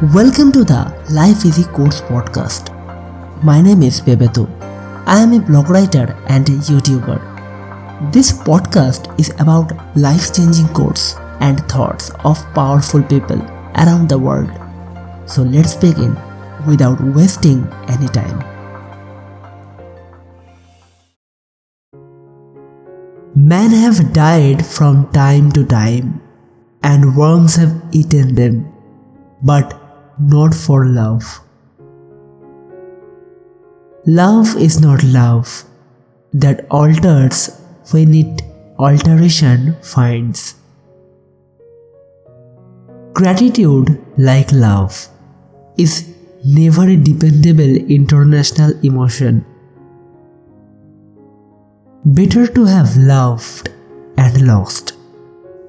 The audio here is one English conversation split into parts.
Welcome to the Life Easy Course podcast. My name is Bebeto. I am a blog writer and a YouTuber. This podcast is about life changing quotes and thoughts of powerful people around the world. So let's begin without wasting any time. Men have died from time to time, and worms have eaten them, but not for love. Love is not love that alters when it alteration finds. Gratitude, like love, is never a dependable international emotion. Better to have loved and lost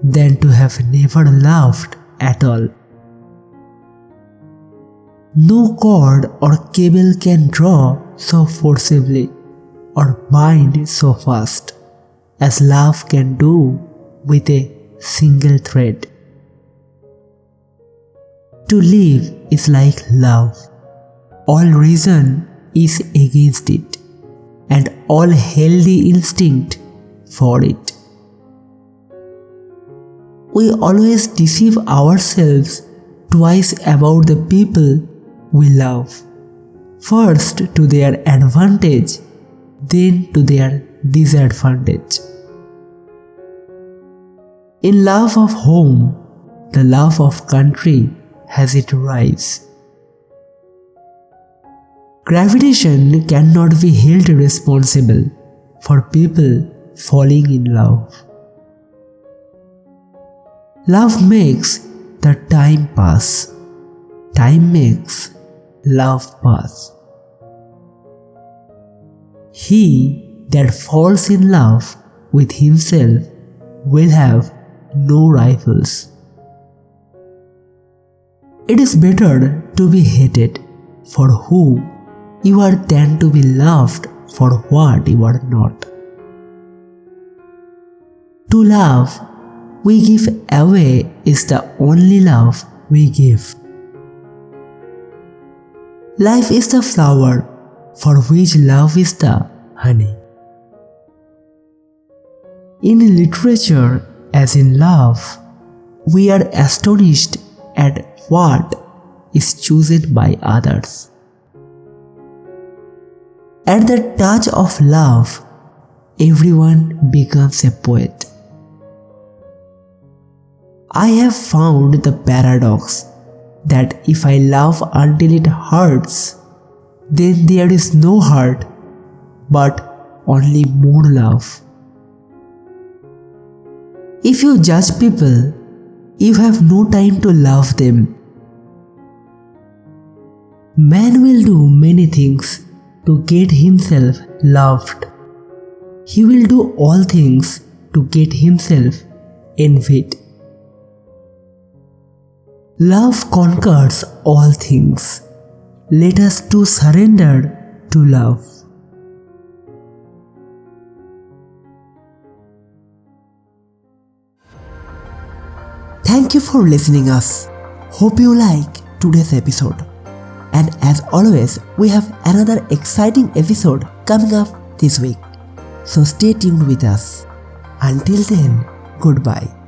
than to have never loved at all. No cord or cable can draw so forcibly or bind so fast as love can do with a single thread. To live is like love. All reason is against it, and all healthy instinct for it. We always deceive ourselves twice about the people we love. First to their advantage, then to their disadvantage. In love of home, the love of country has its rise. Gravitation cannot be held responsible for people falling in love. Love makes the time pass. Time makes love pass. He that falls in love with himself will have no rivals. It is better to be hated for who you are than to be loved for what you are not. To love we give away is the only love we give. Life is the flower for which love is the honey. In literature, as in love, we are astonished at what is chosen by others. At the touch of love, everyone becomes a poet. I have found the paradox that if I love until it hurts, then there is no hurt, but only more love. If you judge people, you have no time to love them. Man will do many things to get himself loved. He will do all things to get himself envied. Love conquers all things. Let us too surrender to love. Thank you for listening us. Hope you like today's episode. And as always, we have another exciting episode coming up this week. So stay tuned with us. Until then, goodbye.